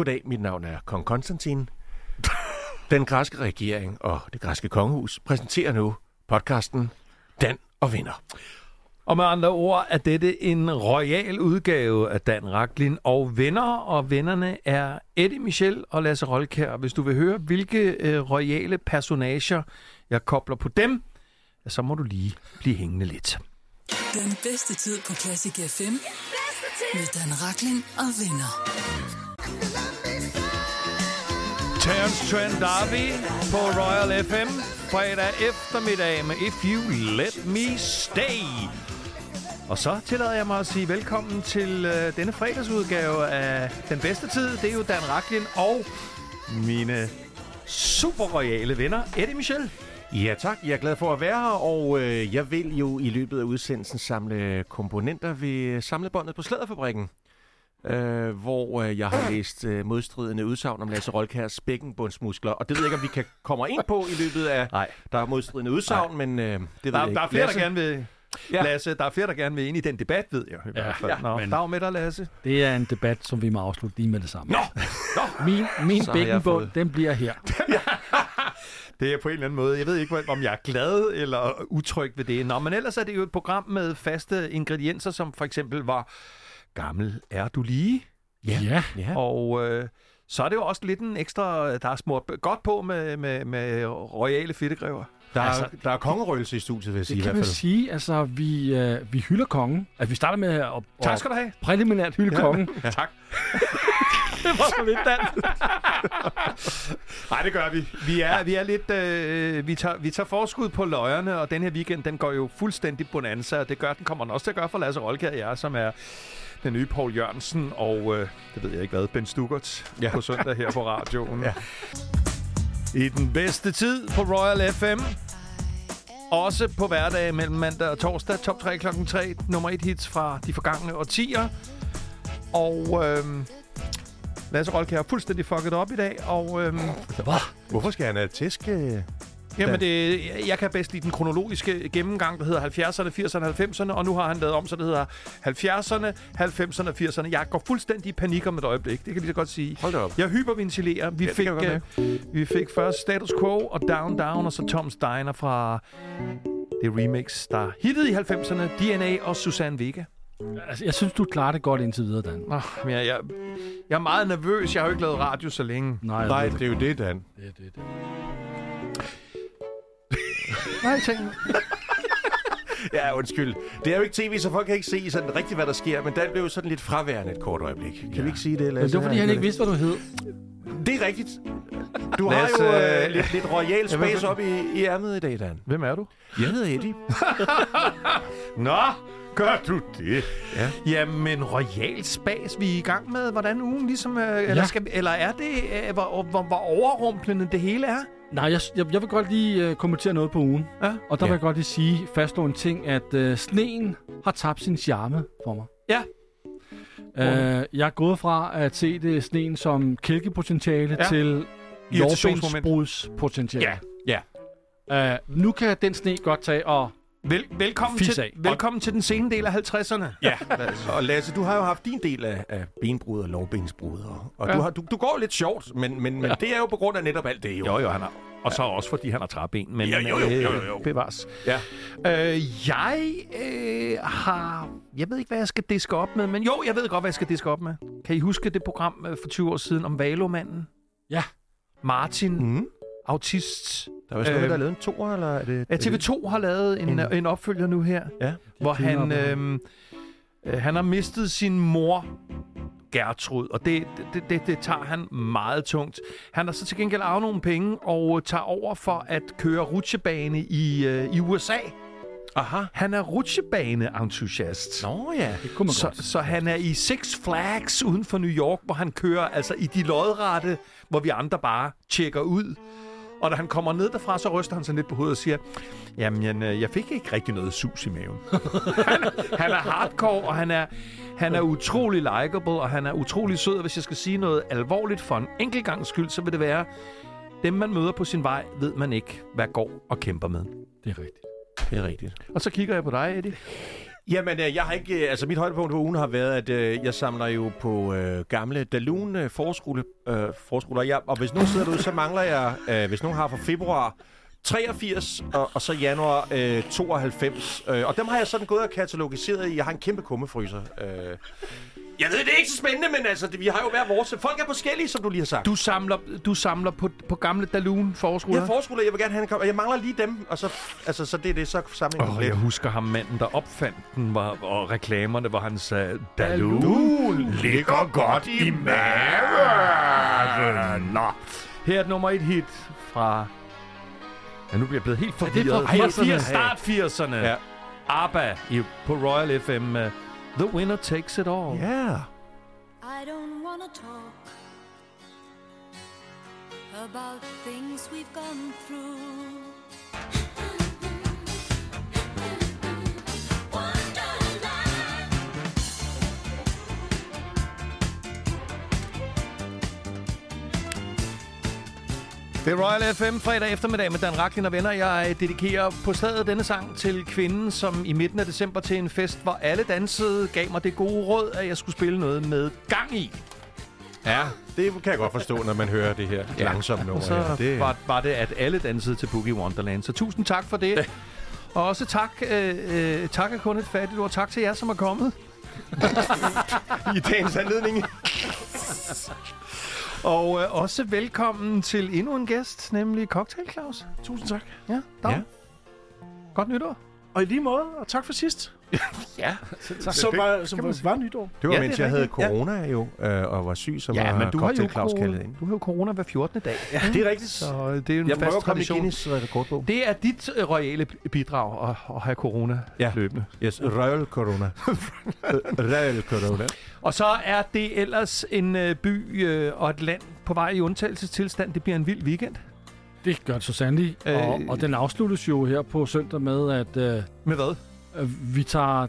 Goddag, mit navn er Kong Konstantin. Den græske regering og det græske kongehus præsenterer nu podcasten Dan og Venner. Og med andre ord er dette en royal udgave af Dan Raklin og venner, og vennerne er Eddie Michel og Lasse Rolkær. Hvis du vil høre, hvilke øh, royale personager jeg kobler på dem, så må du lige blive hængende lidt. Den bedste tid på Classic FM med Dan Rakling og venner. Terence Trent D'Arby på Royal FM. Fredag eftermiddag med If You Let Me Stay. Og så tillader jeg mig at sige velkommen til øh, denne fredagsudgave af Den Bedste Tid. Det er jo Dan Raklin og mine super royale venner, Eddie Michel. Ja tak, jeg er glad for at være her, og øh, jeg vil jo i løbet af udsendelsen samle komponenter ved samlebåndet på Slæderfabrikken. Øh, hvor øh, jeg har læst øh, modstridende udsagn om Lasse Rolkærs bækkenbundsmuskler. Og det ved jeg ikke, om vi kan komme ind på i løbet af... Nej. Der er modstridende udsagn, men øh, det ved Der, jeg ikke. der er flere, Lasse? der gerne vil... Ja. Ja. Lasse, der er flere, der gerne vil ind i den debat, ved jeg i hvert fald. ja, Nå, men- dag med dig, Lasse. Det er en debat, som vi må afslutte lige med det samme. Nå, Min, min jeg bækkenbund, fået- den bliver her. Det er på en eller anden måde. Jeg ved ikke, om jeg er glad eller utryg ved det. Nå, men ellers er det jo et program med faste ingredienser, som for eksempel var Gammel er du lige? Ja. ja. Ja. Og øh, så er det jo også lidt en ekstra, der er smurt godt på med, med, med royale fedtegræver. Der er, Altså- der er kongerøgelse i studiet, vil jeg sige Det i kan hvert man fald. sige. Altså, vi, øh, vi hylder kongen. Altså, vi starter med at, at Tak skal du have. præliminært hylde ja. kongen. Ja. Tak. det var så lidt Dan. Nej, det gør vi. Vi er, vi er lidt... Øh, vi, tager, vi tager forskud på løjerne, og den her weekend, den går jo fuldstændig bonanza, og det gør den kommer den også til at gøre for Lasse Rolkær og jeg, som er den nye Paul Jørgensen, og øh, det ved jeg ikke hvad, Ben Stugert ja. på søndag her på radioen. Ja. I den bedste tid på Royal FM. Også på hverdag mellem mandag og torsdag. Top 3 klokken 3. Nummer 1 hits fra de forgangne årtier. Og øhm, Lasse Rolke har fuldstændig fucket op i dag. Og øhm, Hvorfor skal han have tæsk? Jamen det, jeg kan bedst lide den kronologiske gennemgang, der hedder 70'erne, 80'erne, 90'erne. Og nu har han lavet om, så det hedder 70'erne, 90'erne og 80'erne. Jeg går fuldstændig i panik om et øjeblik. Det kan jeg lige så godt sige. Hold da op. Jeg hyperventilerer. Vi, det fik, øh, vi fik først Status Quo og Down Down, og så Tom Steiner fra det remix, der hittede i 90'erne. DNA og Susanne Vega. Altså, jeg synes, du klarer det godt indtil videre, Dan. Nå, men jeg, jeg, jeg er meget nervøs. Jeg har jo ikke lavet radio så længe. Nej, Nej, det er jo det, Dan. det. det, det, det. Nej, tænk. Ja, undskyld. Det er jo ikke tv, så folk kan ikke se sådan rigtigt, hvad der sker, men Dan blev jo sådan lidt fraværende et kort øjeblik. Kan Ja. vi ikke sige det, Lasse? Men det var, fordi han ikke vidste, hvad du hed. Det er rigtigt. Du har Lasse, jo øh, øh, lidt, lidt royal space op i, i ærmet i dag, Dan. Hvem er du? Jeg hedder Eddie. Nå, gør du det? Ja. Jamen, Royal Spas, vi er i gang med, hvordan ugen ligesom... Øh, eller, skal, vi- eller er det, øh, hvor, hvor, hvor overrumplende det hele er? Nej, jeg, jeg, jeg vil godt lige uh, kommentere noget på ugen. Ja. Og der Ja. vil jeg godt lige sige, fastslå en ting, at uh, sneen har tabt sin charme for mig. Ja. Uh, jeg er gået fra at se det sneen som kælkepotentiale Ja. til lårbenspotentiale. Ja. Ja. Uh, nu kan den sne godt tage og... Vel, velkommen, Fis til, af. velkommen til den sene del af 50'erne. Ja, Lasse. og Lasse, du har jo haft din del af, af benbrud og lovbensbrud, og, og Ja. ja. du, har, du, du går lidt sjovt, men, men, men Ja. det er jo på grund af netop alt det, jo. Jo, jo, han har. Og så også, fordi han har træben. Men, Jo, jo, jo, øh, jo, jo, jo. Bevares. Ja. Øh, jeg øh, har... Jeg ved ikke, hvad jeg skal diske op med, men jo, jeg ved godt, hvad jeg skal diske op med. Kan I huske det program øh, for 20 år siden om Valomanden? Ja. Martin. Mm. autist. Der var sådan noget, Øhm, der er lavet en toer, eller er det... Ja, TV2 har lavet en, En- en opfølger nu her, Ja. hvor han, øh, øh, han har mistet sin mor, Gertrud, og det, det, det, det tager han meget tungt. Han har så til gengæld arvet nogle penge og tager over for at køre rutsjebane i, øh, i USA. Aha. Han er rutsjebane-entusiast. Nå ja. Det kunne man Så, godt. så han er i Six Flags uden for New York, hvor han kører altså i de lodrette, hvor vi andre bare tjekker ud. Og da han kommer ned derfra, så ryster han sig lidt på hovedet og siger, jamen, øh, jeg fik ikke rigtig noget sus i maven. han, han er hardcore, og han er, han er utrolig likable, og han er utrolig sød. Og hvis jeg skal sige noget alvorligt for en enkelt gang skyld, så vil det være, dem man møder på sin vej, ved man ikke, hvad går og kæmper med. Det er rigtigt. Det er rigtigt. Og så kigger jeg på dig, Eddie. Jamen, øh, jeg har ikke... Øh, altså, mit højdepunkt på ugen har været, at øh, jeg samler jo på øh, gamle Dalun øh, forskole, øh, forskoler. Jeg, og hvis nogen sidder derude, så mangler jeg... Øh, hvis nogen har fra februar 83 og, og så januar øh, 92. Øh, og dem har jeg sådan gået og katalogiseret i. Jeg har en kæmpe kummefryser. Øh. Jeg ved, det er ikke så spændende, men altså, det, vi har jo hver vores. Folk er forskellige, som du lige har sagt. Du samler, du samler på, på gamle Dalun forskoler? Jeg er forskoler, jeg vil gerne have en kom- og Jeg mangler lige dem, og så, altså, så det er det, så samlingen Åh, oh, jeg husker ham manden, der opfandt den, var, og reklamerne, hvor han sagde, Dalun ligger godt i maven. Nå. Her er et nummer et hit fra... Ja, nu bliver jeg blevet helt det er forvirret. fra 80'erne? 80, start 80'erne. Ja. ABBA i, på Royal FM. Uh, The winner takes it all. Yeah. I don't wanna talk about things we've gone through. Det er Royal FM fredag eftermiddag med Dan Raklin og venner. Jeg dedikerer på stedet denne sang til kvinden, som i midten af december til en fest, hvor alle dansede, gav mig det gode råd, at jeg skulle spille noget med gang i. Ja, det kan jeg godt forstå, når man hører det her ja. langsomme nummer. Så her. det, var, var det, at alle dansede til Boogie Wonderland. Så tusind tak for det. Og også tak, øh, øh, tak er kun et fattigt ord. Tak til jer, som er kommet. I dagens anledning. Og øh, også velkommen til endnu en gæst, nemlig Cocktail Claus. Tusind tak. Ja, dag. Ja. Godt nytår. Og i lige måde, og tak for sidst. Ja. Så var, som var, var nytår. Det var, Ja, mens det jeg havde rigtigt. Ja. corona jo, øh, og var syg, som Ja, var men du har, jo Claus kaldet ind. du har jo corona hver 14. dag. Ja. Det er rigtigt. Så øh, det er jo en Jeg prøver fast komme tradition. Guinness rekordbog. Det er dit øh, royale bidrag at, at have corona Ja. ja. løbende. Yes, Røvel Corona. Røvel Corona. Og så er det ellers en øh, by øh, og et land på vej i undtagelsestilstand. Det bliver en vild weekend. Det gør det så sandelig. Øh. Og, og den afsluttes jo her på søndag med, at øh, Med hvad? øh, vi tager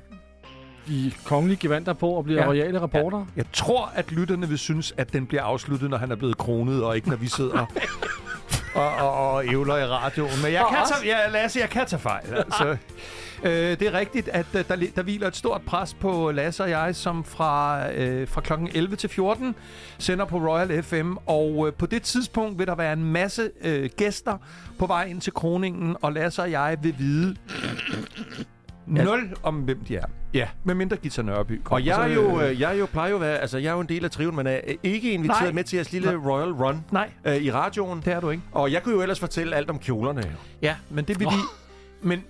de kongelige gevanter på og bliver Ja. ja. royale reporter. Jeg tror, at lytterne vil synes, at den bliver afsluttet, når han er blevet kronet, og ikke når vi sidder og, og, og ævler i radioen. Men jeg Og kan, os. tage, ja, Lasse, jeg kan tage fejl. Altså. Øh, det er rigtigt, at øh, der, der hviler et stort pres på Lasse og jeg, som fra, øh, fra kl. 11 til 14 sender på Royal FM. Og øh, på det tidspunkt vil der være en masse øh, gæster på vej ind til kroningen, og Lasse og jeg vil vide nul om, hvem de er. Ja. Med mindre Gita Nørby kommer. Og jeg er jo, øh, øh, jeg er jo plejer jo at være, altså jeg er jo en del af triven, men er ikke inviteret Nej. med til jeres lille Royal Run Nej, øh, i radioen. det er du ikke. Og jeg kunne jo ellers fortælle alt om kjolerne. jo. Ja, men det vil Nå. vi... Men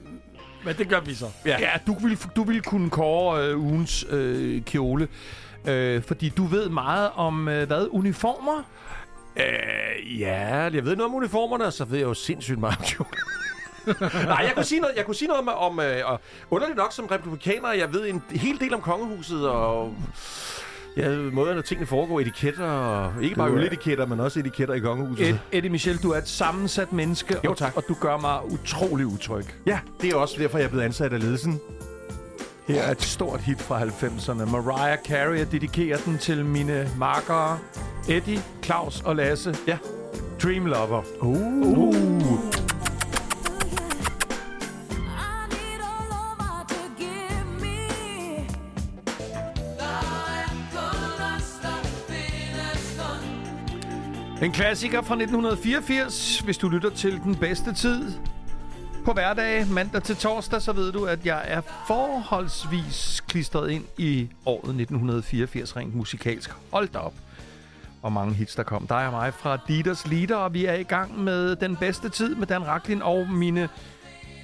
Men det gør vi så. Ja. ja, du vil, du vil kunne kåre øh, ugens øh, kjole. Øh, fordi du ved meget om, øh, hvad, uniformer? Øh, ja, jeg ved noget om uniformerne, og så ved jeg jo sindssygt meget om kjoler. Nej, jeg kunne sige noget, jeg kunne sige noget med, om, øh, og underligt nok som republikaner, jeg ved en hel del om kongehuset, og ja, måden, at tingene foregår, etiketter, og ikke bare er- øletiketter, men også etiketter i kongehuset. Ed, Eddie Michel, du er et sammensat menneske, Jo, og, tak. og du gør mig utrolig utryg. Ja, det er også derfor, jeg er blevet ansat af ledelsen. Her er et stort hit fra 90'erne. Mariah Carey, jeg dedikerer den til mine markere, Eddie, Claus og Lasse. Ja. Dream Lover. Uh. Uh. En klassiker fra 1984. Hvis du lytter til den bedste tid på hverdag, mandag til torsdag, så ved du, at jeg er forholdsvis klistret ind i året 1984 rent musikalsk. Hold da op. Hvor mange hits der kom. Der er mig fra Dieters Leader, og vi er i gang med den bedste tid med Dan Raklin og mine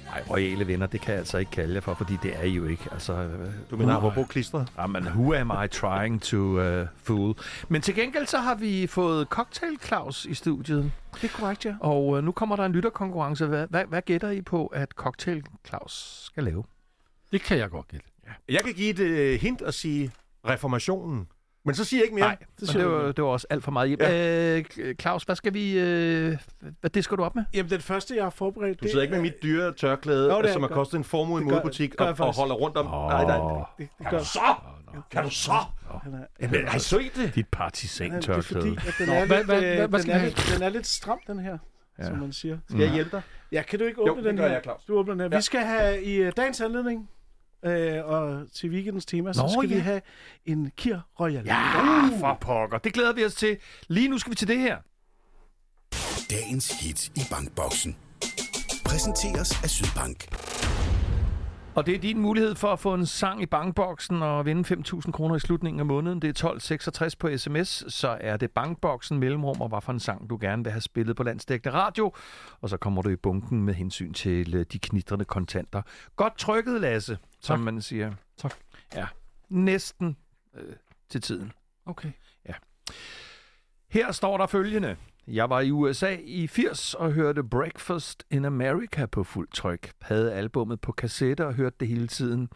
Nej, royale venner, det kan jeg altså ikke kalde jer for, fordi det er I jo ikke. Altså, øh, Du mener, apropos klistret? Jamen, who am I trying to uh, fool? Men til gengæld så har vi fået Cocktail Claus i studiet. Det er korrekt, ja. Og uh, nu kommer der en lytterkonkurrence. Hvad, hvad, hvad gætter I på, at Cocktail Claus skal lave? Det kan jeg godt gætte. Jeg kan give et øh, hint og sige reformationen. Men så siger jeg ikke mere. Nej, det, det, var, det var også alt for meget. Ja. Øh, Claus, hvad skal vi... Øh, hvad det skal du op med? Jamen, den første, jeg har forberedt, Du sidder ikke med mit dyre tørklæde, Nå, det som har kostet en formue i Det modebutik, det og, og holder rundt om... Åh. Nej, nej. Det, det gør, Så! Kan du så? er, Jamen, har I set det? Dit det er partisan-tørklæde. den, er lidt, øh, den, skal er lidt, den er lidt stram, den her, Ja. som man siger. Skal jeg hjælpe dig? Ja, kan du ikke Jo, åbne det den her? jeg, Claus. Du åbner den her. Ja. Vi skal have i uh, dagens anledning øh, og til weekendens tema, så Nå, skal ja. vi have en Kir Royal. Ja, for pokker. Det glæder vi os til. Lige nu skal vi til det her. Dagens hit i Bankboksen. Præsenteres af Sydbank. Og det er din mulighed for at få en sang i bankboksen og vinde 5.000 kroner i slutningen af måneden. Det er 1266 på sms, så er det bankboksen mellemrum, og hvad for en sang du gerne vil have spillet på landsdækkende radio. Og så kommer du i bunken med hensyn til de knitrende kontanter. Godt trykket, Lasse, som Tak. man siger. Tak. Ja, næsten øh, til tiden. Okay. Her står der følgende. Jeg var i USA i 80 og hørte Breakfast in America på fuld tryk. Havde albummet på kassette og hørte det hele tiden.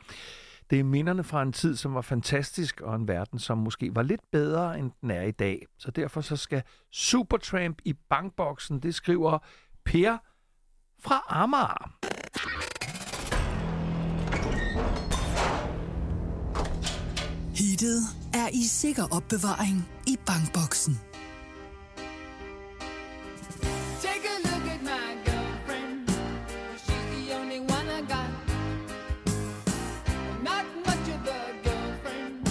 Det er minderne fra en tid, som var fantastisk, og en verden, som måske var lidt bedre, end den er i dag. Så derfor så skal Supertramp i bankboksen, det skriver Per fra Amager. Hittet er i sikker opbevaring i bankboksen. Take a look at my girlfriend. She's the only one I got. Not much of a girlfriend.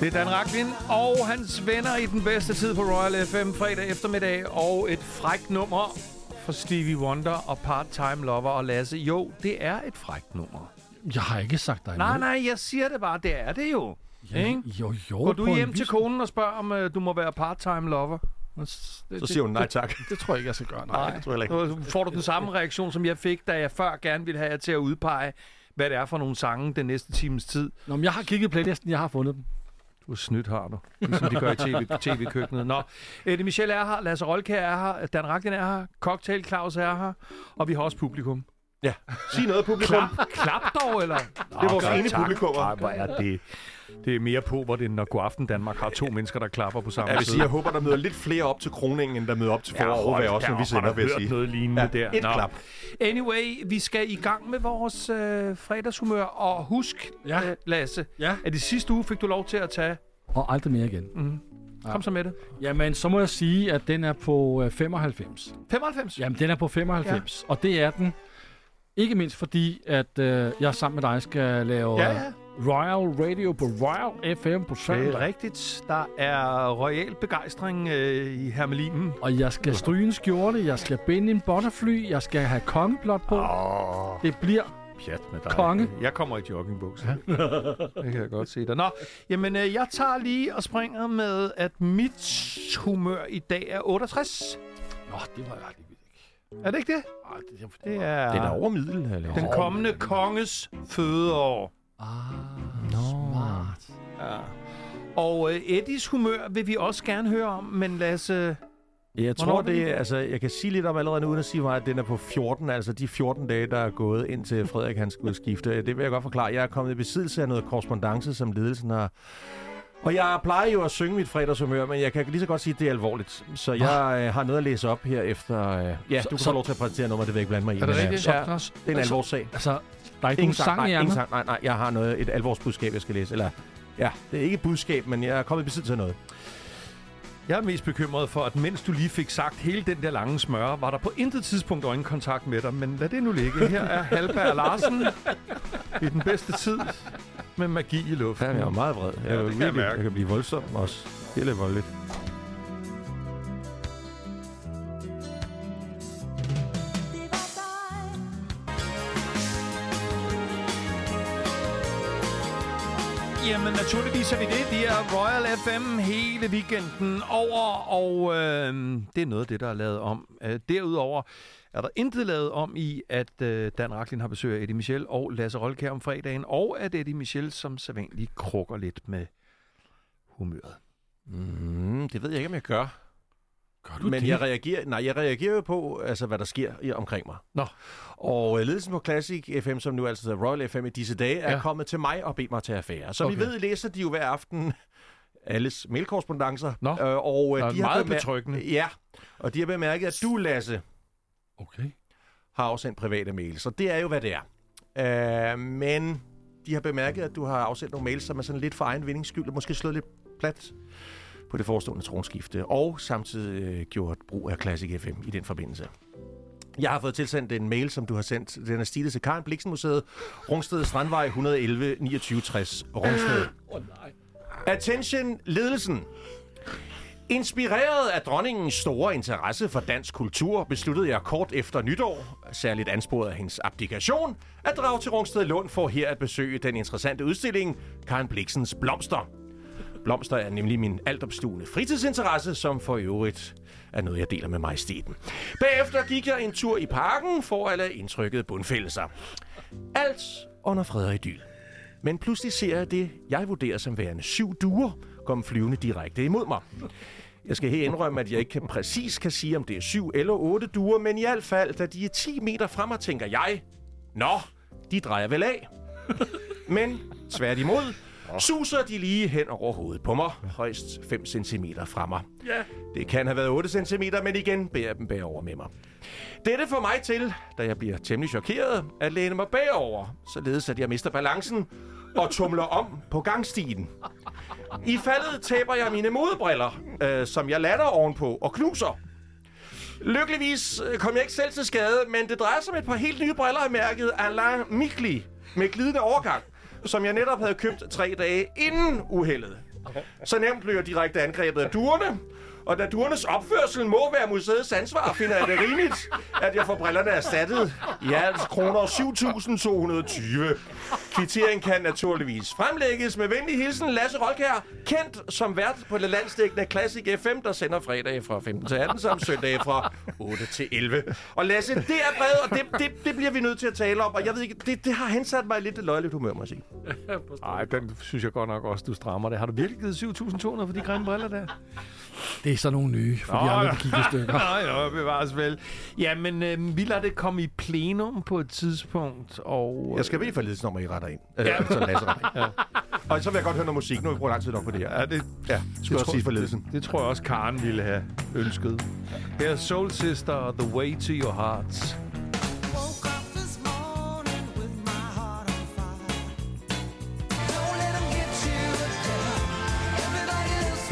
Det er Dan Raklin og hans venner i den bedste tid på Royal FM fredag eftermiddag. Og et frækt nummer for Stevie Wonder og Part-Time Lover og Lasse. Jo, det er et frækt nummer. Jeg har ikke sagt dig Nej, imod. nej, jeg siger det bare. Det er det jo. Ja, Ikke? jo, jo. Går du på en hjem til vis- konen og spørger, om uh, du må være part-time lover? Det, Så siger hun nej tak. Det, det tror jeg ikke, jeg skal gøre. Nej. det tror jeg heller ikke. Så får du den samme reaktion, som jeg fik, da jeg før gerne ville have jer til at udpege, hvad det er for nogle sange den næste times tid. Nå, men jeg har kigget playlisten, jeg har fundet dem. Du snydt, har du. Ligesom de gør i TV, TV-køkkenet. Nå, Eddie Michel er her, Lasse Rolke er her, Dan Ragnar er her, Cocktail Claus er her, og vi har også publikum. Ja. Sig noget, publikum. Klap, klap dog, eller? Det er vores ene publikummer. Nej, hvor er det. Det er mere på, hvor det er, når Godaften Danmark har to mennesker, der klapper på samme Jeg vil sige, jeg håber, der møder lidt flere op til kroningen, end der møder op til forår hold ja, også, når vi sender, vil jeg sige. noget lignende Ja, der. et Nå. klap. Anyway, vi skal i gang med vores øh, fredagshumør. Og husk, Ja. øh, Lasse, Ja. at i sidste uge fik du lov til at tage... Og aldrig mere igen. Mm, kom så med det. Jamen, så må jeg sige, at den er på øh, 95. 95? Jamen, den er på 95. Ja. Og det er den, ikke mindst fordi, at øh, jeg sammen med dig skal lave Ja, ja. Royal Radio på Royal FM på Det er søndag. rigtigt. Der er royal begejstring øh, i Hermelinen. Og jeg skal stryge en skjorte, jeg skal binde en butterfly, jeg skal have kongeblot på. Åh, Det bliver pjat med dig. Konge. Jeg kommer i joggingbukser. Ja. det kan jeg godt se dig. Nå, jamen øh, jeg tager lige og springer med, at mit humør i dag er 68. Nå, det var jeg ikke. Er det ikke det? Det, er, Den er over middel, eller? den kommende konges fødeår. Ah, smart. Ja. Og øh, Eddies humør vil vi også gerne høre om, men Lasse... Jeg Hvornår tror, er det? det er, altså, jeg kan sige lidt om allerede nu, uden at sige mig, at den er på 14, altså de 14 dage, der er gået indtil Frederik han skulle skifte. Det vil jeg godt forklare. Jeg er kommet i besiddelse af noget korrespondence, som ledelsen har og jeg plejer jo at synge mit fredagshumør, men jeg kan lige så godt sige, at det er alvorligt. Så jeg øh, har noget at læse op her efter... Øh, ja, Så- du kan så- lov til at præsentere nummer, det vil jeg ikke blande mig i. Er det men, øh, rigtigt? Ja, det er en altså- alvorssag. Altså, der er ikke Ingen nogen sang i nej, ingen sang, nej, nej, jeg har noget, et alvorsbudskab, jeg skal læse. Eller, ja, det er ikke et budskab, men jeg er kommet i besiddelse af noget. Jeg er mest bekymret for, at mens du lige fik sagt hele den der lange smøre, var der på intet tidspunkt øjenkontakt med dig. Men lad det nu ligge. Her er Halberg Larsen i den bedste tid med magi i luften. Ja, jeg er meget vred. Jeg, Ja, det kan jeg mærke. jeg kan blive voldsom også. Lidt voldeligt. Jamen, naturligvis er vi det. Vi er Royal FM hele weekenden over, og øh, det er noget af det, der er lavet om. Øh, derudover er der intet lavet om i, at øh, Dan Raklin har besøg af Eddie Michel og Lasse Rolkær om fredagen, og at Eddie Michel som sædvanligt krukker lidt med humøret. Mm, det ved jeg ikke, om jeg gør. Gør du Men det? jeg reagerer, nej, jeg reagerer jo på, altså, hvad der sker i, omkring mig. Nå. Og øh, ledelsen på Classic FM, som nu altså hedder Royal FM i disse dage, er Ja. kommet til mig og bedt mig til affære. Så okay. Vi ved, læser de jo hver aften alles mailkorrespondancer. Nå. Øh, og øh, de har meget betryggende. Ja, og de har bemærket, at du, Lasse, Okay. har afsendt private mails. Så det er jo, hvad det er. Øh, men de har bemærket, at du har afsendt nogle mails, som er sådan lidt for egen vindings skyld, og måske slået lidt plat på det forestående tronskifte, og samtidig øh, gjort brug af Classic FM i den forbindelse. Jeg har fået tilsendt en mail, som du har sendt. Den er stilet til Karen Bliksen Museet, Rungsted Strandvej 111 2960 Rungsted. Oh, nej. Attention ledelsen. Inspireret af dronningens store interesse for dansk kultur, besluttede jeg kort efter nytår, særligt ansporet af hendes abdikation, at drage til Rungsted Lund for her at besøge den interessante udstilling Karen Bliksens Blomster. Blomster er nemlig min altopstående fritidsinteresse, som for øvrigt er noget, jeg deler med majestæten. Bagefter gik jeg en tur i parken for at lade indtrykket bundfælde sig. Alt under fred og idyl. Men pludselig ser jeg det, jeg vurderer som værende syv duer, komme flyvende direkte imod mig. Jeg skal her indrømme, at jeg ikke kan præcis kan sige, om det er syv eller otte duer, men i hvert fald, da de er 10 meter frem mig, tænker jeg, Nå, de drejer vel af. Men tværtimod, suser de lige hen over hovedet på mig, højst 5 cm fra mig. Ja. Det kan have været 8 cm, men igen bærer jeg dem bagover med mig. Dette får mig til, da jeg bliver temmelig chokeret, at læne mig bagover, således at jeg mister balancen og tumler om på gangstien. I faldet taber jeg mine modebriller, øh, som jeg lander ovenpå og knuser. Lykkeligvis øh, kom jeg ikke selv til skade, men det drejer sig om et par helt nye briller af mærket Alain Mikli med glidende overgang, som jeg netop havde købt tre dage inden uheldet. Så nemt blev jeg direkte angrebet af duerne, og da duernes opførsel må være museets ansvar, finder jeg det rimeligt, at jeg får brillerne erstattet i alt kroner 7.220. Kvittering kan naturligvis fremlægges med venlig hilsen Lasse Rolkær, kendt som vært på det landsdækkende Classic FM, der sender fredag fra 15 til 18, samt søndag fra 8 til 11. Og Lasse, det er brevet, og det, det, det bliver vi nødt til at tale om, og jeg ved ikke, det, det har hensat mig i lidt løjeligt humør, må jeg sige. Ej, den synes jeg godt nok også, du strammer det. Har du virkelig givet 7.200 for de grønne briller der? Det er så nogle nye, for de Åh, andre, kigger i stykker. Nej, jo, bevares vel. Jamen, øh, vi lader det komme i plenum på et tidspunkt, og... øh, Jeg skal bede for ledelsen om, at I retter ind. Øh, ja. Så Lasse retter ind. Ja. Og så vil jeg godt høre noget musik. Nu har vi brugt lang tid nok på det her. Ja, det, Ja, skulle også sige for ledelsen. det tror jeg også, Karen ville have ønsket. Her er Soul Sister, The Way to Your Heart.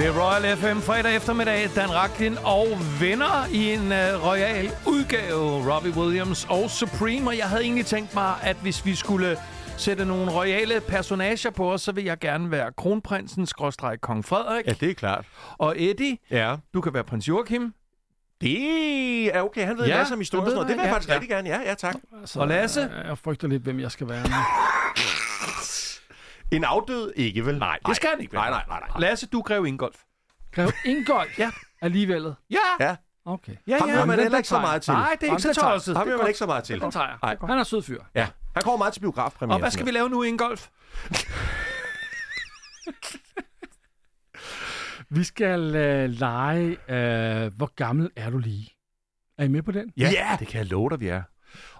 Det er Royal FM fredag eftermiddag. Dan Raklin og venner i en uh, royal udgave. Robbie Williams og Supreme. Og jeg havde egentlig tænkt mig, at hvis vi skulle sætte nogle royale personager på os, så vil jeg gerne være kronprinsen, skråstreg kong Frederik. Ja, det er klart. Og Eddie, Ja. du kan være prins Joachim. Det er okay. Han ved Ja, ja, masser om historie. det og ved sådan noget. Det vil jeg. Ja, faktisk ja. rigtig gerne. Ja, ja, tak. Altså, Og Lasse? Jeg, jeg frygter lidt, hvem jeg skal være nu. En afdød ikke, vel? Nej, det skal han ikke være. Nej, nej, nej. nej. Lasse, du grev Ingolf. Grev Ingolf? Ja. Alligevel? Ja, Ja, Okay. ja, ham ja. hører man heller ikke så meget til. Nej, det er ikke så tosset. Ham er hører man ikke så meget til. Den tager jeg. Han er sød fyr. Ja, han kommer meget til biografpremiere. Og hvad skal vi lave nu, Ingolf? Vi skal uh, lege, uh, hvor gammel er du lige? Er I med på den? Ja, ja, det kan jeg love dig, vi er.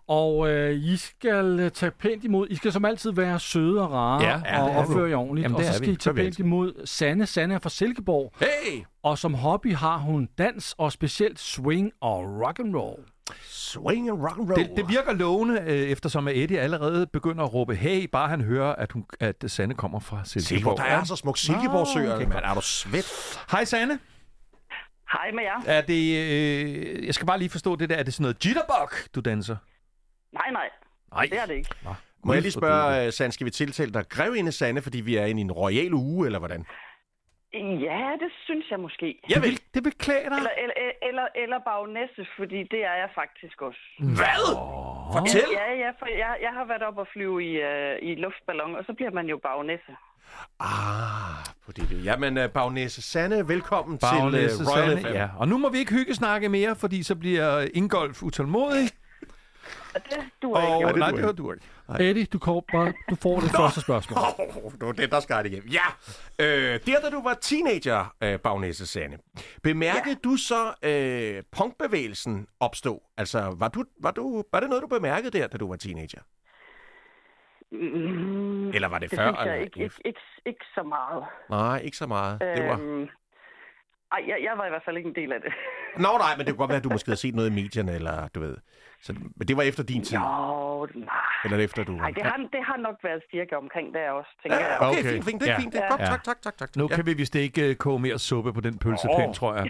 Og uh, I skal tage pænt imod. I skal som altid være søde og rare Ja, ja, og opføre jer ordentligt. Jamen, og det så er skal vi. I tage pænt imod Sanne. Sanne er fra Silkeborg. Hey! Og som hobby har hun dans og specielt swing og rock and roll. Swing and rock and roll. Det, det virker lovende, øh, eftersom at Eddie allerede begynder at råbe, hey, bare han hører, at, hun, at Sanne kommer fra Silkeborg, Silkeborg. der er så smuk Silkeborg-søer. okay. Men er du svedt? Hej, Sanne. Hej med jer. Er det, øh, jeg skal bare lige forstå det der, er det sådan noget jitterbug, du danser? Nej, nej, Nej. det er det ikke. Må jeg lige spørge, uh, Sand, skal vi tiltale dig Grevinde Sande, fordi vi er inde i en royal uge, eller hvordan? Ja, det synes jeg måske. Jeg vil, det klæde dig. Eller, eller, eller, eller bagnæsse, fordi det er jeg faktisk også. Hvad? Fortæl! Ja, ja, for jeg, jeg har været op og flyve i, uh, i luftballon, og så bliver man jo bagnæsse. Ah, på det. Jamen, uh, Bagnæse Sande, velkommen Bagnæse til uh, Royal Sanne, FM. ja. Og nu må vi ikke hygge snakke mere, fordi så bliver Ingolf utålmodig. Og det duer Og, ikke. det nej, duer det ikke. du ikke. Eddie, du, kommer bare, du får det første spørgsmål. Oh, det var det, der skar det igennem. Ja! Øh, der, da du var teenager, øh, Bagnæse Sande, bemærkede ja. du så øh, punkbevægelsen opstå? Altså, var, du, var, du, var det noget, du bemærkede der, da du var teenager? Mm, Eller var det, det før? synes jeg eller ikke, ikke, ikke, ikke så meget. Nej, ikke så meget. Det var... Øhm, ej, jeg, jeg var i hvert fald ikke en del af det. Nå, nej, men det kunne godt være, at du måske havde set noget i medierne, eller du ved. Så, men det var efter din tid. Jo, nej. Eller efter du... Nej, det har, det har nok været cirka omkring der også, tænker jeg. Ja, okay, Okay. fint, fint. Det er Ja. fint. Det er Ja. godt. Ja. Tak, tak, tak, tak. Nu ja. kan vi vist ikke øh, koge mere suppe på den pølsepind, Åh. tror jeg.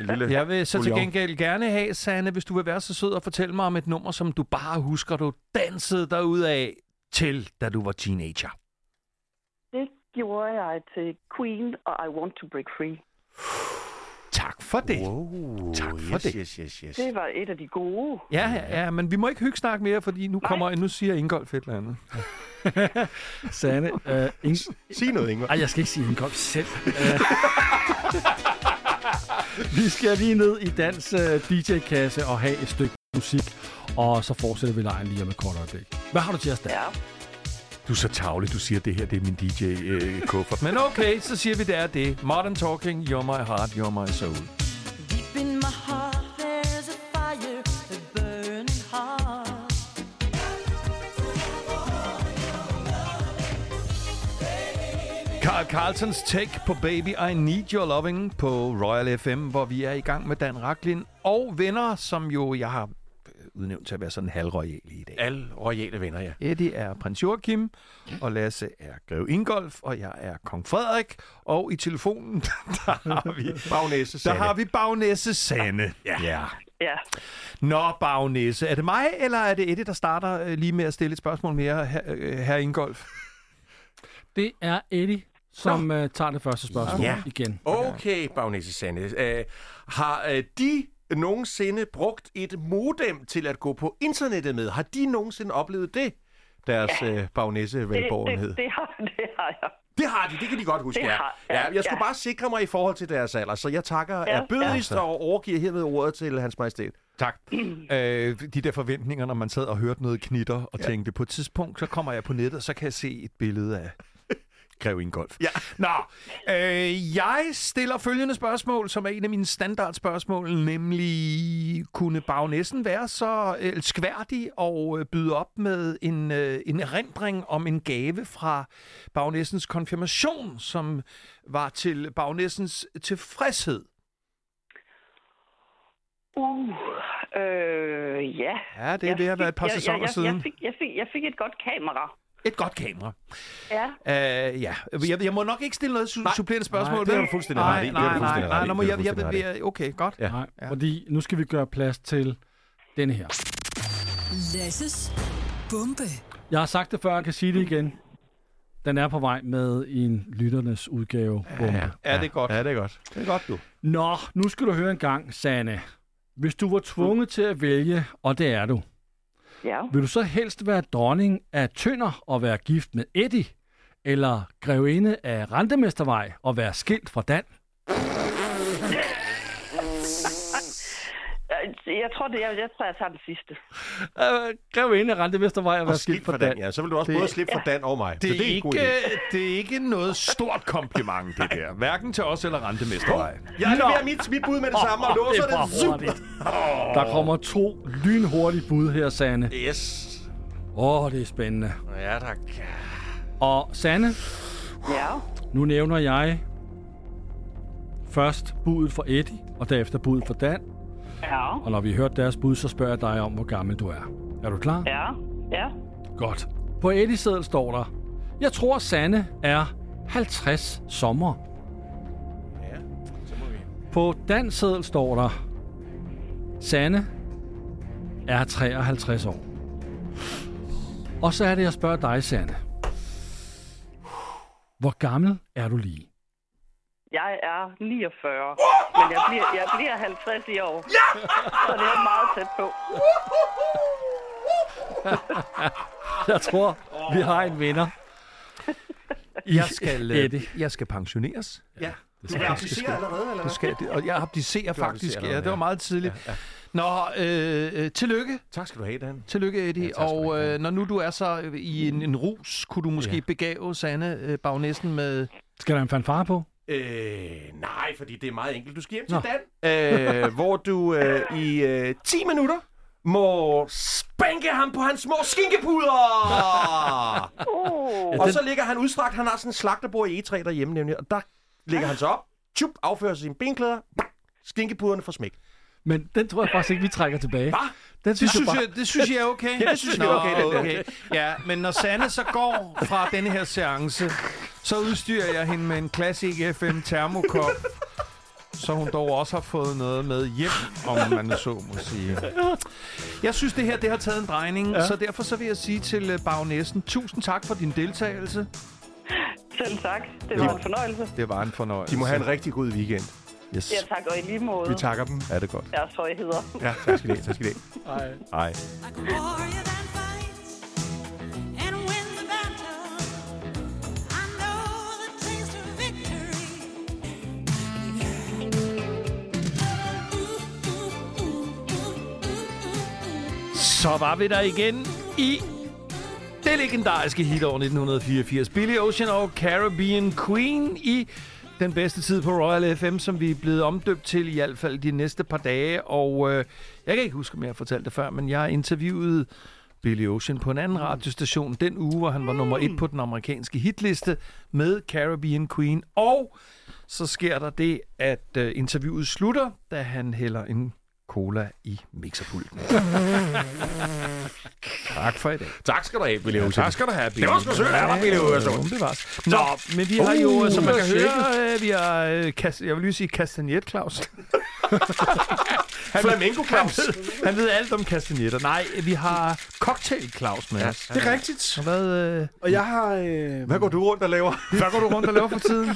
En lille... Jeg vil så til gengæld gerne have, Sanne, hvis du vil være så sød og fortælle mig om et nummer, som du bare husker, du dansede dig af til, da du var teenager. Det gjorde jeg til Queen og I Want to Break Free. Tak for det. Wow, Tak for yes, det. Yes, yes, yes. Det var et af de gode. Ja, ja, ja, men vi må ikke hygge snakke mere, fordi nu kommer, nu siger Ingolf et eller andet. Sanne, øh, ing- Sig noget, Ingvar. Ej, jeg skal ikke sige Ingolf selv. Øh, vi skal lige ned i dans uh, DJ-kasse og have et stykke musik, og så fortsætter vi lejen lige om et kort øjeblik. Hvad har du til os der? Ja. Du er så tavlig, du siger, at det her det er min DJ-kuffert. Men okay, så siger vi, det er det. Modern Talking, You're My Heart, You're My Soul. Deep in my heart. Carl Carlsons Take på Baby I Need Your Loving på Royal FM, hvor vi er i gang med Dan Raklin og venner, som jo jeg har udnævnt til at være sådan halvroyale i dag. Alle royale venner, ja. Eddie er prins Joachim, og Lasse er Grev Ingolf, og jeg er kong Frederik. Og i telefonen, der har vi, Bagnæse, der Sanne. har vi Bagnæse Sande. Ja. ja. Ja. Nå, Bagnæse, er det mig, eller er det Eddie, der starter øh, lige med at stille et spørgsmål mere, her, øh, her Ingolf? Det er Eddie, som uh, tager det første spørgsmål Ja. igen. Okay, Bagnæse Sande. Uh, har uh, de nogensinde brugt et modem til at gå på internettet med? Har de nogensinde oplevet det? Deres ja. Bagnæse Det, velborgenhed. det, det, har, det har jeg. Det har de, det kan de godt huske, Det ja. har- ja. ja, Jeg skulle ja. bare sikre mig i forhold til deres alder, så jeg takker ja, Ja, er bødigst ja. og overgiver herved ordet til hans majestæt. Tak. øh, de der forventninger, når man sad og hørte noget knitter og ja. tænkte, på et tidspunkt, så kommer jeg på nettet, og så kan jeg se et billede af Grev Ingolf. Ja. Nå, øh, jeg stiller følgende spørgsmål, som er en af mine standardspørgsmål, nemlig, kunne bagnæssen være så elskværdig og øh, byde op med en, øh, en erindring om en gave fra bagnæssens konfirmation, som var til bagnæssens tilfredshed? Uh, øh, ja. Ja, det er Jeg ved at være et par fik- sæsoner jeg, jeg, siden. Jeg fik, jeg, fik, jeg fik et godt kamera. Et godt kamera. Ja. Uh, ja, jeg, jeg må nok ikke stille noget su- Nej. supplerende spørgsmål. Nej, det vel? du fuldstændig nej, ret i. Det Nej, nej, fuldstændig nej, nej, har jeg, jeg, jeg, okay, godt. Ja. Nej, Ja. fordi nu skal vi gøre plads til denne her. Lasses bombe. Jeg har sagt det før, jeg kan sige det igen. Den er på vej med i en lytternes udgave. Bombe. Ja, det er godt. Ja, det er godt. Det er godt, du. Nå, nu skal du høre en gang, Sanne. Hvis du var tvunget til at vælge, og det er du, Ja. vil du så helst være dronning af Tønder og være gift med Eddie? Eller grevinde af Rentemestervej og være skilt fra Dan? Jeg, tror, det, jeg, jeg tror, jeg tager den sidste. Øh, grevinde af Rentemestervej og Og være skilt fra Dan, Dan. ja. Så vil du også både slippe fra Dan og mig. Det så er, det er ikke, det er ikke noget stort kompliment, det der. Hverken til os eller Rentemestervej. Jeg leverer mit, mit bud med det samme, og låser det det. Der kommer to lynhurtige bud her, Sanne. Yes. Åh, oh, det er spændende. Ja, tak. Og Sanne, Ja. nu nævner jeg først budet for Eddie, og derefter budet for Dan. Ja. Og når vi har hørt deres bud, så spørger jeg dig om, hvor gammel du er. Er du klar? Ja. Ja. Godt. På Eddies seddel står der, jeg tror Sanne er 50 sommer. Ja, så må vi. På Dans seddel står der, Sanne er 53 år. Og så er det, jeg spørger dig, Sanne. Hvor gammel er du lige? Jeg er 49, men jeg bliver, jeg bliver 50 i år. Ja! Så det er meget tæt på. Jeg tror, vi har en vinder. Jeg skal, øh, Eddie. jeg skal pensioneres. Ja. Du skal abdicere allerede, eller Det skal, det, og jeg abdicerer Du faktisk. abdicerer Ja, det var meget tidligt. Ja, ja. Nå, øh, øh, tillykke. Tak skal du have, Dan. Tillykke, Eddie. Ja, du og øh, når nu du er så øh, i en, en rus, kunne du måske Ja. begave Sanne øh, Bagnæssen med... Skal der en fanfare på? Øh, nej, fordi det er meget enkelt. Du skal hjem til Nå. Dan, øh, hvor du øh, i øh, 10 minutter må spænke ham på hans små skinkepuder. Uh, og så ligger han udstrakt. Han har sådan en slagterbord i E3 derhjemme, nemlig. Og der ligger han så op, tjup, affører sine benklæder, skinkepuderne for smæk. Men den tror jeg faktisk ikke, vi trækker tilbage. Hvad? Den Det synes, bare- jeg, det synes jeg er okay. Ja, det synes jeg er okay. Ja, men når Sanne så går fra denne her seance, så udstyrer jeg hende med en Classic FM termokop, så hun dog også har fået noget med hjem, om man så må sige. Jeg synes, det her det har taget en drejning, ja. så derfor så vil jeg sige til øh, bagnæssen, tusind tak for din deltagelse. Selv tak. Det var en fornøjelse. Det var en fornøjelse. De må have en rigtig god weekend. Yes. Ja, tak, og i lige måde. Vi takker dem. Er det godt. Jeres højheder. Ja, tak skal I have. Tak skal I have. Ej. Ej. Like a warrior that fights and wins the battle. I know the taste of victory. Så var vi der igen i det legendariske hitår 1984. Billy Ocean og Caribbean Queen i den bedste tid på Royal FM, som vi er blevet omdøbt til i hvert fald de næste par dage. Og øh, jeg kan ikke huske, om jeg har fortalt det før, men jeg har interviewet Billy Ocean på en anden radiostation den uge, hvor han var nummer et på den amerikanske hitliste med Caribbean Queen. Og så sker der det, at øh, interviewet slutter, da han hælder en cola i mixerpulten. tak for i dag. Tak skal du have, Billy Ocean. Tak skal du have, Billy. Det var sgu sødt Billy. Ja, det var Nå, men vi har jo, Uh, som man hvad kan høre, øh, vi har, øh, jeg vil lige sige Castagnet Claus. Flamenco Claus. Han, ved- han ved alt om kastanjetter. Nej, vi har Cocktail Claus med Ja. os. Det er rigtigt. Og Hvad, øh, Og jeg har, øh, Hvad går du rundt og laver? hvad går du rundt og laver for tiden?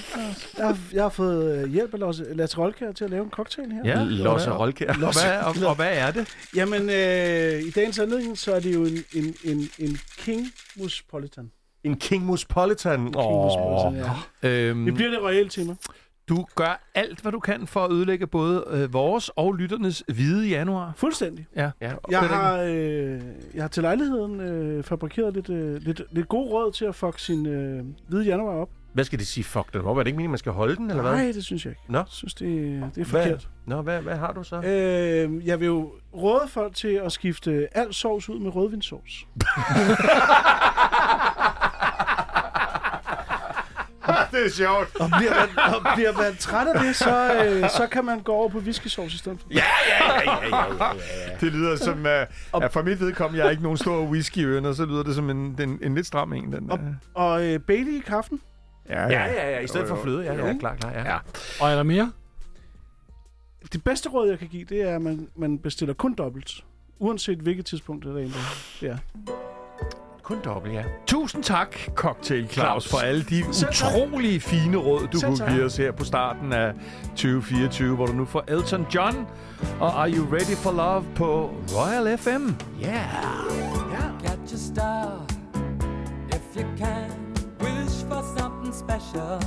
jeg har, jeg har fået øh, hjælp af Lasse, Lasse Rolkær til at lave en cocktail her. Ja, Losse og, Rolkær. og, hvad, og, og hvad er det? Jamen, øh, i dagens anledning, så er det jo en, en, en, en King Muspolitan. En King Muspolitan. King Muspolitan, ja. Øhm, Det bliver det royale tema. du gør alt, hvad du kan for at ødelægge både øh, vores og lytternes hvide januar. Fuldstændig. Ja. Ja. Jeg har, øh, jeg har til lejligheden øh, fabrikeret lidt, øh, lidt, lidt god råd til at fuck sin øh, hvide januar op. Hvad skal de sige? Fuck den op. Er det ikke meningen, man skal holde den, eller hvad? Nej, det synes jeg ikke. Nå. Jeg synes, det, det er Hvad? forkert. Nå, hvad, hvad har du så? Øh, jeg vil jo råde folk til at skifte al sovs ud med rødvinssovs. det er sjovt. Og bliver man, og bliver man træt af det, så, øh, så kan man gå over på whiskysovs i stedet for. Ja, ja, ja, ja, ja, ja, ja. Det lyder som, uh, at for mit vedkommende, jeg er ikke nogen stor whisky og så lyder det som en, en, en lidt stram en. Den, Og, der. og øh, Bailey i kaffen. Ja, ja, ja. I stedet for fløde. Ja, ja, klar, klar. Ja. ja. Og er der mere? Det bedste råd, jeg kan give, det er, at man, man bestiller kun dobbelt. Uanset hvilket tidspunkt det er egentlig. Ja. Kun dobbelt, ja. Tusind tak, Cocktail Claus, Claus. for alle de Selv tak. utrolige fine råd, du Selv kunne tak. give os her på starten af 2024, hvor du nu får Elton John og Are You Ready for Love på Royal FM. Yeah. Catch a star if you can. Special.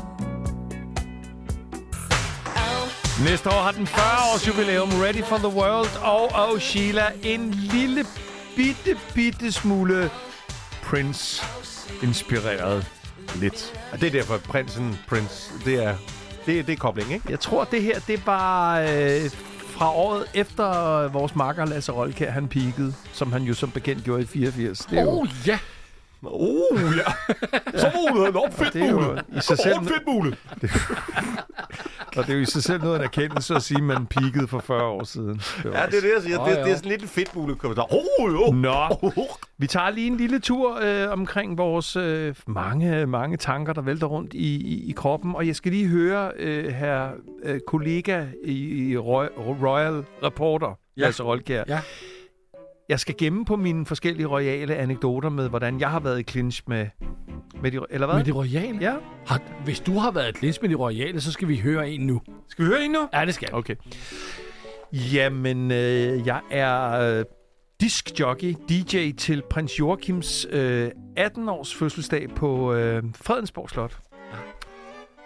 Næste år har den 40 års jubilæum Ready for the World og oh Sheila en lille bitte bitte smule Prince inspireret lidt. Og det er derfor, prinsen, Prince, det er, det, det er kobling, ikke? Jeg tror det her det var øh, fra året efter vores makker Lasse Rolkær han peakede, som han jo som bekendt gjorde i 84. Det er jo, Oh, ja. Oh, ja. Så må du have en opfedt det er jo i sig selv Opfedt mule. og det er jo i sig selv noget af en erkendelse at sige, at man peakede for 40 år siden. Det Ja, det er det, jeg siger. Åh, Det, det er sådan lidt en fedt mule kommentar. Oh, jo. Nå, vi tager lige en lille tur øh, omkring vores øh, mange, mange tanker, der vælter rundt i, i, i kroppen. Og jeg skal lige høre øh, her øh, kollega i, i Roy, Royal Reporter, ja. Lasse Rolkjær. Ja. Jeg skal gemme på mine forskellige royale anekdoter med, hvordan jeg har været i clinch med, med de... Eller hvad? Med det royale? Ja. Har, hvis du har været et lins med de royale, så skal vi høre en nu. Skal vi høre en nu? Ja, det skal vi. Okay. Jamen, øh, jeg er øh, diskjockey, DJ til prins Joachims øh, 18-års fødselsdag på øh, Fredensborg Slot.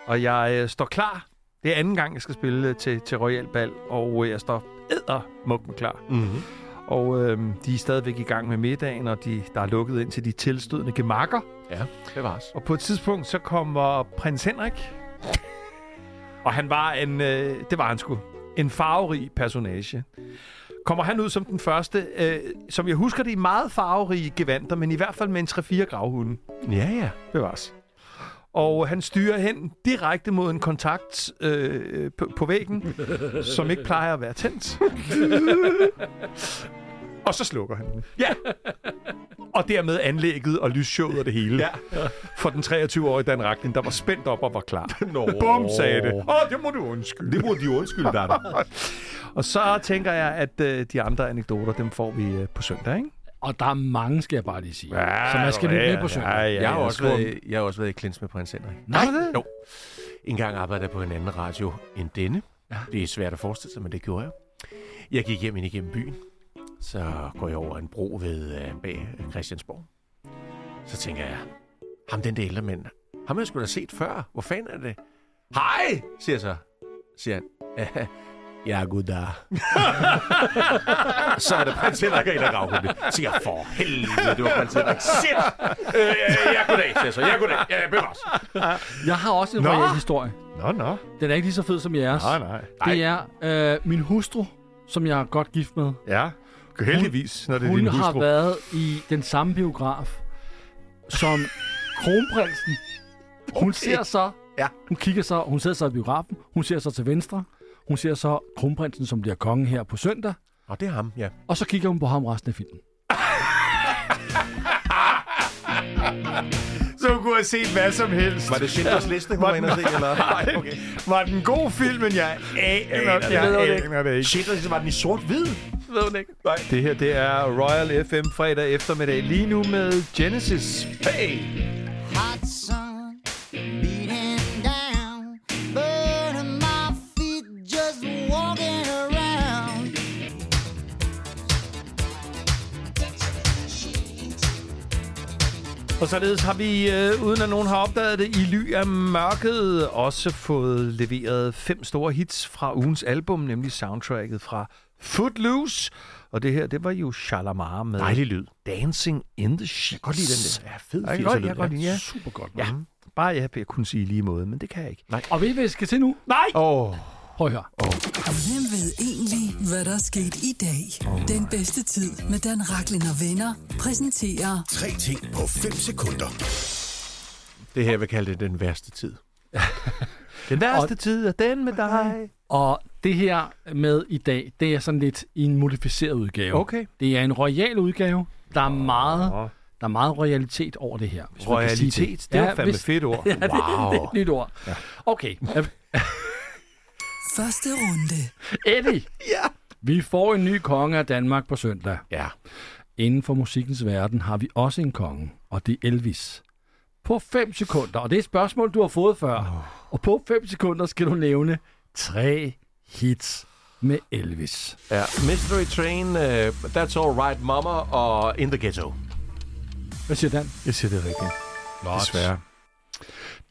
Og jeg øh, står klar. Det er anden gang, jeg skal spille øh, til, til Royal Ball, og øh, jeg står eddermuk med klar. Mm-hmm. Og øh, de er stadigvæk i gang med middagen, og de, der er lukket ind til de tilstødende gemakker. Ja, det var os. Og på et tidspunkt, så kommer prins Henrik. Og han var en, øh, det var han sgu, en farverig personage. Kommer han ud som den første, øh, som jeg husker det, i meget farverige gevanter, men i hvert fald med en 3-4 gravhunde. Ja, ja. Bevares. Og han styrer hen direkte mod en kontakt øh, på, på væggen, som ikke plejer at være tændt. Og så slukker han den. Ja. Og dermed anlægget og lysshowet og det hele. Ja. For den 23-årige Dan Racklin, der var spændt op og var klar. Nå. Bum, sagde det. Åh, oh, det må du undskylde. Det må de undskylde da. Og så tænker jeg, at øh, de andre anekdoter, dem får vi øh, på søndag, ikke? Og der er mange, skal jeg bare lige sige. Ja, så man skal lytte ja, med på søndag. Ja, ja, Jeg har, også været, jeg har også været i klins med prins Henrik. Nej, det? Jo. En gang arbejdede jeg på en anden radio end denne. Ja. Det er svært at forestille sig, men det gjorde jeg. Jeg gik hjem ind igennem byen. Så går jeg over en bro ved øh, bag Christiansborg. Så tænker jeg, ham den der ældre mand, ham har jeg sgu da set før. Hvor fanden er det? Hej, siger jeg så. Siger han. Ja, goddag. så er det prins Henrik og af gravhunde. Så siger jeg, for helvede, det var prins Henrik. Shit! Øh, ja, goddag, siger jeg så. Ja, goddag. Ja, bevares. Jeg har også en Nå. royal historie. Nå, nå. Den er ikke lige så fed som jeres. Nej, nej. Det er øh, min hustru, som jeg er godt gift med. Ja, heldigvis, når det er Hun din har hustru. været i den samme biograf som kronprinsen. Hun ser så, Ja. hun kigger så, hun sidder så i biografen, hun ser så til venstre, hun ser så kronprinsen, som bliver konge her på søndag, Og det er ham, ja. og så kigger hun på ham resten af filmen. Så hun kunne have set hvad som helst. Var det Schindlers liste, hun var inde og se, eller? Nej, okay. Var den god film, men jeg aner, jeg aner det ikke. Schindlers liste, var den i sort-hvid? Ved hun ikke? Nej. Det her, det er Royal FM fredag eftermiddag. Lige nu med Genesis. Hey! Hot sun beating down, burning my feet just walking around. Og således har vi, øh, uden at nogen har opdaget det, i ly af mørket også fået leveret fem store hits fra ugens album, nemlig soundtracket fra Footloose. Og det her, det var jo Shalamar med Dejlig lyd. Dancing in the Sheets. Jeg Godt lide den der. Ja, fed Jeg kan godt, jeg kan godt lide, ja. Super godt. Ja, bare jeg, jeg kunne sige lige måde, men det kan jeg ikke. Og ved I, hvad vi skal til nu? Nej! Åh, oh, Prøv at høre. Hvem ved egentlig, hvad der er sket i dag? Den bedste tid med Dan Raklin og venner præsenterer Tre ting på 5 sekunder. det her, jeg vil kalde det den værste tid. Den værste tid er den med dig. Og det her med i dag, det er sådan lidt i en modificeret udgave. Okay. Det er en royal udgave. Der er meget, der er meget royalitet over det her. hvis man kan sige Royalitet, det var fandme hvis- fedt ord. Ja, det, det er et nyt ord. Ja. Okay. første runde. Eddie. ja. Vi får en ny konge af Danmark på søndag. Ja. Inden for musikkens verden har vi også en konge, og det er Elvis. På 5 sekunder, og det er et spørgsmål, du har fået før. Oh. Og på 5 sekunder skal du nævne tre hits med Elvis. ja. Mystery Train, uh, That's All Right Mama og In the Ghetto. Hvad siger Dan? Jeg siger det rigtigt. Desværre.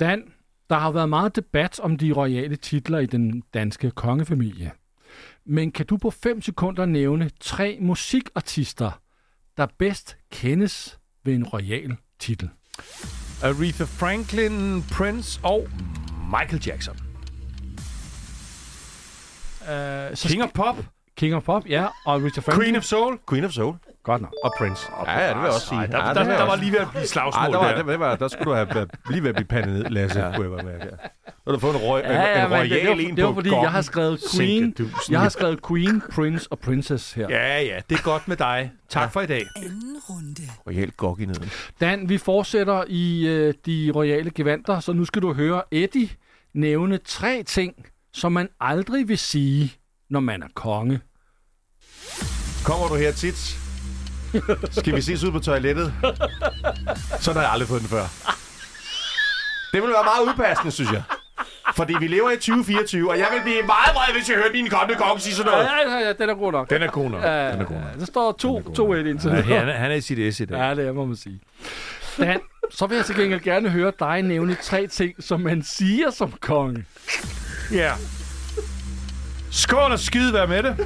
Dan, der har været meget debat om de royale titler i den danske kongefamilie. Men kan du på 5 sekunder nævne tre musikartister, der bedst kendes ved en royal titel? Aretha Franklin, Prince og Michael Jackson. Uh, så King of Pop, King of Pop, ja, og Richard Franklin. Queen of Soul Queen of Soul Godt nok. og Prince. Ja, ja, det vil jeg også sige. Ej, der, ja, der, der, der var lige ved at blive slagsmål Ej, der, var, der. der, var, der skulle du have lige ved at blive pandet ned, Lasse, ja. kunne jeg godt mærke. Ja. Nu har du fået en, røg, Ja, ja, en royal det, det, var, en det var fordi, jeg har skrevet Queen, jeg har skrevet Queen, Prince og Princess her. Ja, ja, det er godt med dig. Tak for i dag. Anden runde. Royal gok i neden. Dan, vi fortsætter i øh, de royale gevanter, så nu skal du høre Eddie nævne tre ting, som man aldrig vil sige, når man er konge. Kommer du her tit? Skal vi ses ud på toilettet? Sådan har jeg aldrig fået den før. Det vil være meget udpassende, synes jeg. Fordi vi lever i 2024, og jeg vil blive meget vred, hvis jeg hørte din kommende konge sige sådan Ja, noget. ja, ja, den er god nok. Den er god nok. Ja, Den er god nok. der står to, to et indtil Ja, han, er- han er i sit S i dag. Ja, det er, må man sige. Dan, så vil jeg til gengæld gerne høre dig nævne tre ting, som man siger som konge. Ja. Skål og skide, vær med det.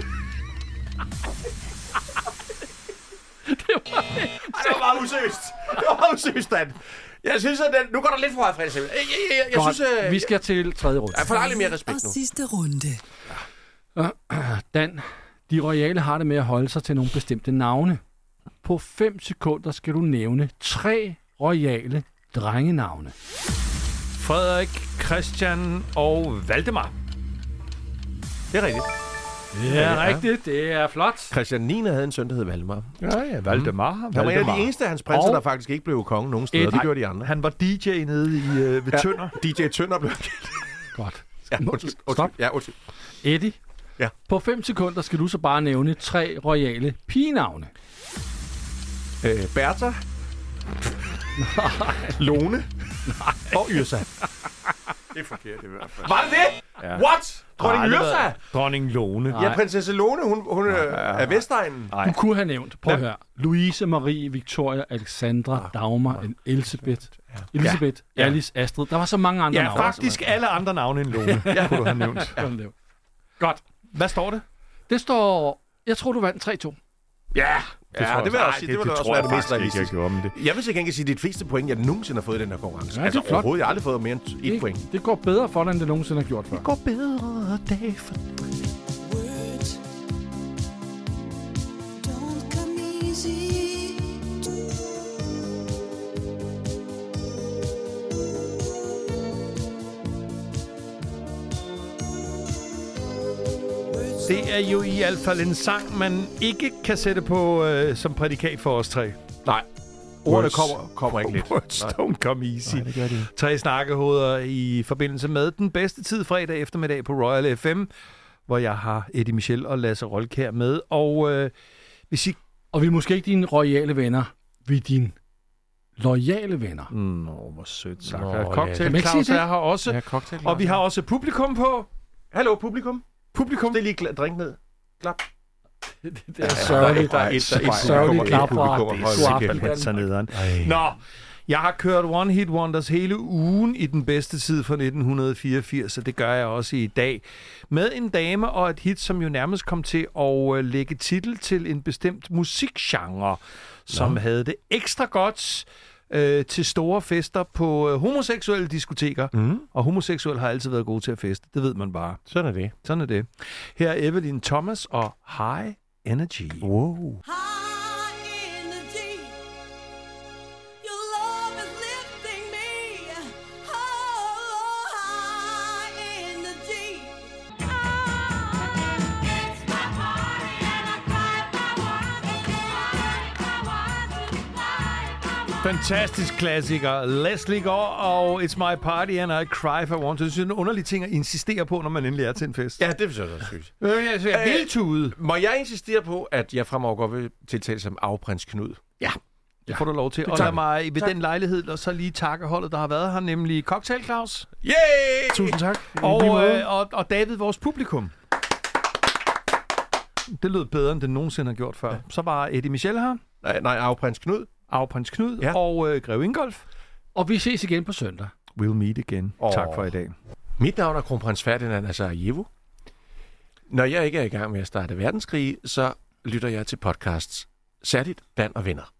Det var meget useriøst. Det var meget useriøst, Dan. Jeg synes, at den, nu går der lidt for meget fredags. Jeg, jeg, jeg, jeg, jeg Godt, synes, at... vi skal til tredje runde. Jeg får aldrig mere Og respekt nu. sidste runde. Dan, de royale har det med at holde sig til nogle bestemte navne. På 5 sekunder skal du nævne tre royale drengenavne. Frederik, Christian og Valdemar. Det er rigtigt. Ja, rigtigt. Det er flot. Christian 9. havde en søn, der hed Valdemar. Ja, ja, Valdemar. Han var en af de eneste af hans prinser, Og- der faktisk ikke blev konge nogen steder. Eddie. Det gjorde de andre. Han var DJ nede i, øh, ved Ja. Tønder. DJ Tønder blev Godt. Ja, undskyld. undskyld. Ja, undskyld. Eddie, Ja. på 5 sekunder skal du så bare nævne tre royale pigenavne. Øh, Bertha. Lone. Og Yrsa. Det er forkert i hvert fald. Var det det? Ja. What? Dronning aldrig Yrsa? Dronning Lone. Nej. Ja, prinsesse Lone, hun, hun ja, er Vestegnen. Nej. Du kunne have nævnt, prøv at høre, Louise, Marie, Victoria, Alexandra, Dagmar, Elisabeth, Elisabeth, Ja. Alice, Astrid. Der var så mange andre Ja, navne. faktisk alle andre navne end Lone, ja. kunne du have nævnt. Ja. Godt. Godt. Hvad står det? Det står, jeg tror, du vandt 3-2. Ja, tror ja jeg det vil jeg også sige. Det, det- det også tror jeg det mest faktisk ikke, jeg realistiske. gjorde, men det- Jeg vil til gengæld sige, det er de fleste point, jeg nogensinde har fået i den her konkurrence. Ja, det er altså flot. overhovedet. Jeg har aldrig fået mere end et point. Det går bedre for dig, end det nogensinde har gjort før. går bedre dag for Words Det er jo i hvert fald en sang, man ikke kan sætte på øh, som prædikat for os tre. Nej, ordene Words. kommer, kommer ikke lidt. Words don't come easy. Nej, det gør de. Tre snakkehoveder i forbindelse med den bedste tid fredag eftermiddag på Royal FM, hvor jeg har Eddie Michel og Lasse Rolkær med. Og øh, hvis I... Og vi er måske ikke dine royale venner, vi er dine loyale venner. Nå, hvor sødt sagt. Nå, ja. Cocktail ikke Claus er her også. Ja, cocktail. Og vi har også publikum på. Hallo, publikum. Publikum. Stil lige drink ned. Klap. Det er sørgeligt. Der er et, der er et Sørgeligt publikum, klap fra publikum. det er. Nå, jeg har kørt One Hit Wonders hele ugen i den bedste tid fra 1984, og det gør jeg også i dag. Med en dame og et hit, som jo nærmest kom til at øh, lægge titel til en bestemt musikgenre, som havde det ekstra godt øh, til store fester på øh, homoseksuelle diskoteker. Mm. Og homoseksuelle har altid været gode til at feste, det ved man bare. Sådan er det. Sådan er det. Her er Evelyn Thomas og High Energy. Wow. High Fantastisk klassiker. Leslie Gore og It's My Party and I Cry If I Want To. Det er en underlig ting at insistere på, når man endelig er til en fest. Ja, det vil jeg også synes. Men altså, jeg vil tude. Må jeg insistere på, at jeg fremover godt vil tiltale som afprins Knud? Det får du lov til. Og tak. lad mig ved Tak. den lejlighed og så lige takke holdet, der har været her, nemlig Cocktail Claus Yay! Tusind tak. Og, øh, og, og David, vores publikum. Det lød bedre, end det nogensinde har gjort før. Så var Eddie Michel her, Nej, nej, afprins Knud. Arveprins Knud Ja. og øh, Grev Ingolf. Og vi ses igen på søndag. We'll meet again. Åh. Tak for i dag. Mit navn er kronprins Ferdinand af Sarajevo. Når jeg ikke er i gang med at starte verdenskrig, så lytter jeg til podcasts. Særligt Dan og Venner.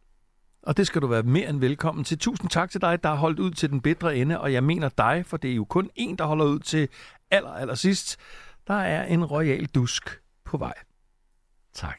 Og det skal du være mere end velkommen til. Tusind tak til dig, der har holdt ud til den bedre ende, og jeg mener dig, for det er jo kun en, der holder ud til aller, aller sidst. Der er en royal dusk på vej. Tak.